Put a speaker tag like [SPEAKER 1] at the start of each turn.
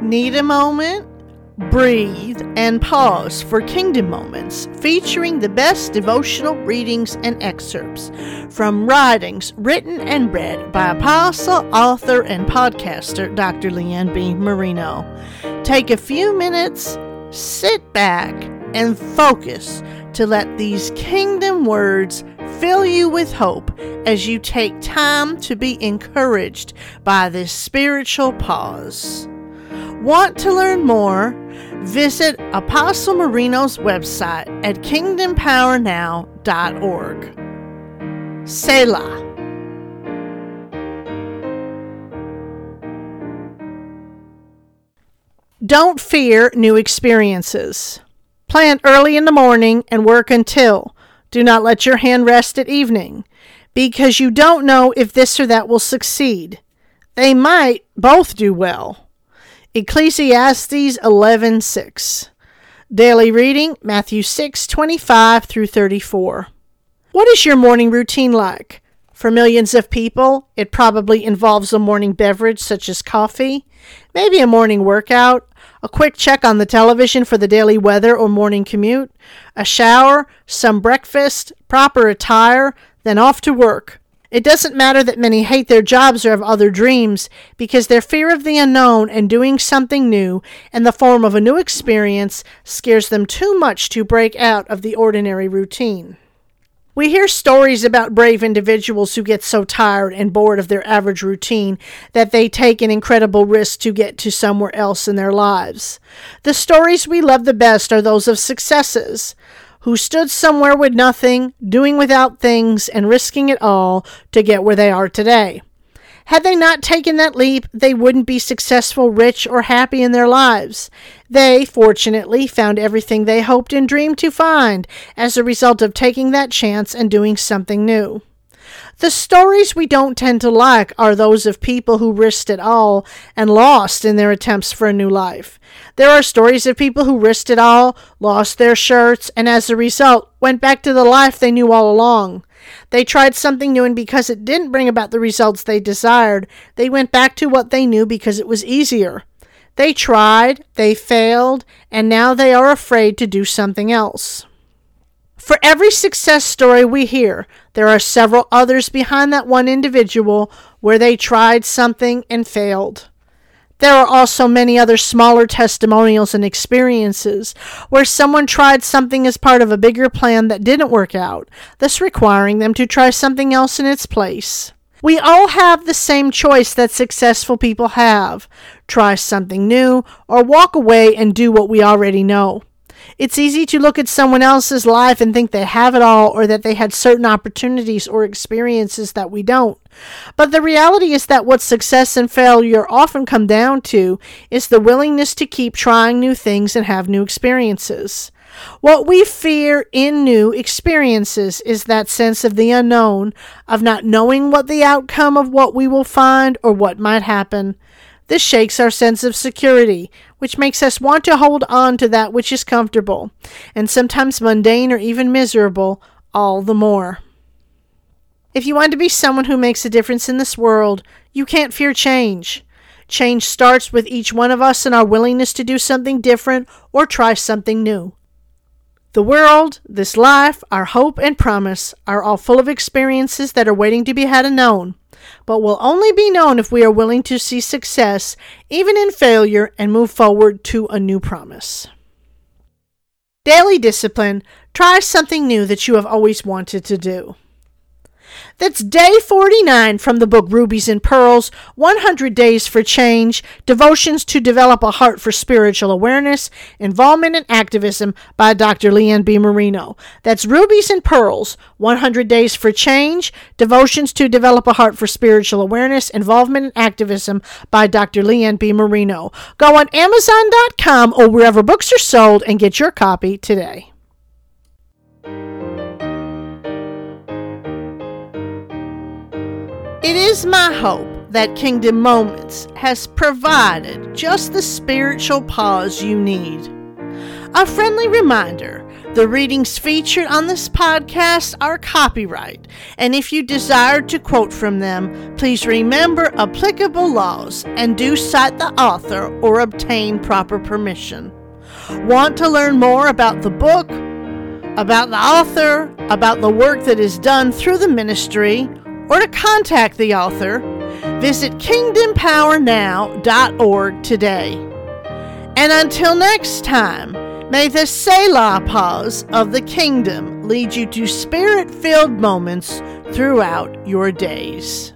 [SPEAKER 1] Need a moment? Breathe and pause for Kingdom Moments, featuring the best devotional readings and excerpts from writings written and read by apostle, author, and podcaster Dr. Lee Ann B. Marino. Take a few minutes, sit back, and focus to let these kingdom words fill you with hope as you take time to be encouraged by this spiritual pause. Want to learn more? Visit Apostle Marino's website at kingdompowernow.org. Selah. Don't fear new experiences. Plan early in the morning and work until. Do not let your hand rest at evening, because you don't know if this or that will succeed. They might both do well. Ecclesiastes 11:6. Daily reading Matthew 6:25 through 34. What is your morning routine like? For millions of people, it probably involves a morning beverage such as coffee, maybe a morning workout, a quick check on the television for the daily weather or morning commute, a shower, some breakfast, proper attire, then off to work. It doesn't matter that many hate their jobs or have other dreams because their fear of the unknown and doing something new in the form of a new experience scares them too much to break out of the ordinary routine. We hear stories about brave individuals who get so tired and bored of their average routine that they take an incredible risk to get to somewhere else in their lives. The stories we love the best are those of successes who stood somewhere with nothing, doing without things, and risking it all to get where they are today. Had they not taken that leap, they wouldn't be successful, rich, or happy in their lives. They, fortunately, found everything they hoped and dreamed to find as a result of taking that chance and doing something new. The stories we don't tend to like are those of people who risked it all and lost in their attempts for a new life. There are stories of people who risked it all, lost their shirts, and as a result went back to the life they knew all along. They tried something new, and because it didn't bring about the results they desired, they went back to what they knew because it was easier. They tried, they failed, and now they are afraid to do something else. For every success story we hear, there are several others behind that one individual where they tried something and failed. There are also many other smaller testimonials and experiences where someone tried something as part of a bigger plan that didn't work out, thus requiring them to try something else in its place. We all have the same choice that successful people have try something new or walk away and do what we already know. It's easy to look at someone else's life and think they have it all or that they had certain opportunities or experiences that we don't. But the reality is that what success and failure often come down to is the willingness to keep trying new things and have new experiences. What we fear in new experiences is that sense of the unknown, of not knowing what the outcome of what we will find or what might happen. This shakes our sense of security, which makes us want to hold on to that which is comfortable, and sometimes mundane or even miserable, all the more. If you want to be someone who makes a difference in this world, you can't fear change. Change starts with each one of us and our willingness to do something different or try something new. The world, this life, our hope and promise are all full of experiences that are waiting to be had and known but will only be known if we are willing to see success, even in failure, and move forward to a new promise. Daily discipline try something new that you have always wanted to do. That's day 49 from the book Rubies and Pearls 100 Days for Change Devotions to Develop a Heart for Spiritual Awareness, Involvement, and Activism by Dr. Lee Ann B. Marino. That's Rubies and Pearls 100 Days for Change Devotions to Develop a Heart for Spiritual Awareness, Involvement, and Activism by Dr. Lee Ann B. Marino. Go on Amazon.com or wherever books are sold and get your copy today. It is my hope that Kingdom Moments has provided just the spiritual pause you need. A friendly reminder The readings featured on this podcast are copyright, and if you desire to quote from them, please remember applicable laws and do cite the author or obtain proper permission. Want to learn more about the book, about the author, about the work that is done through the ministry, or to contact the author? Visit kingdompowernow.org today. And until next time, May the Selah pause of the kingdom lead you to spirit filled moments throughout your days.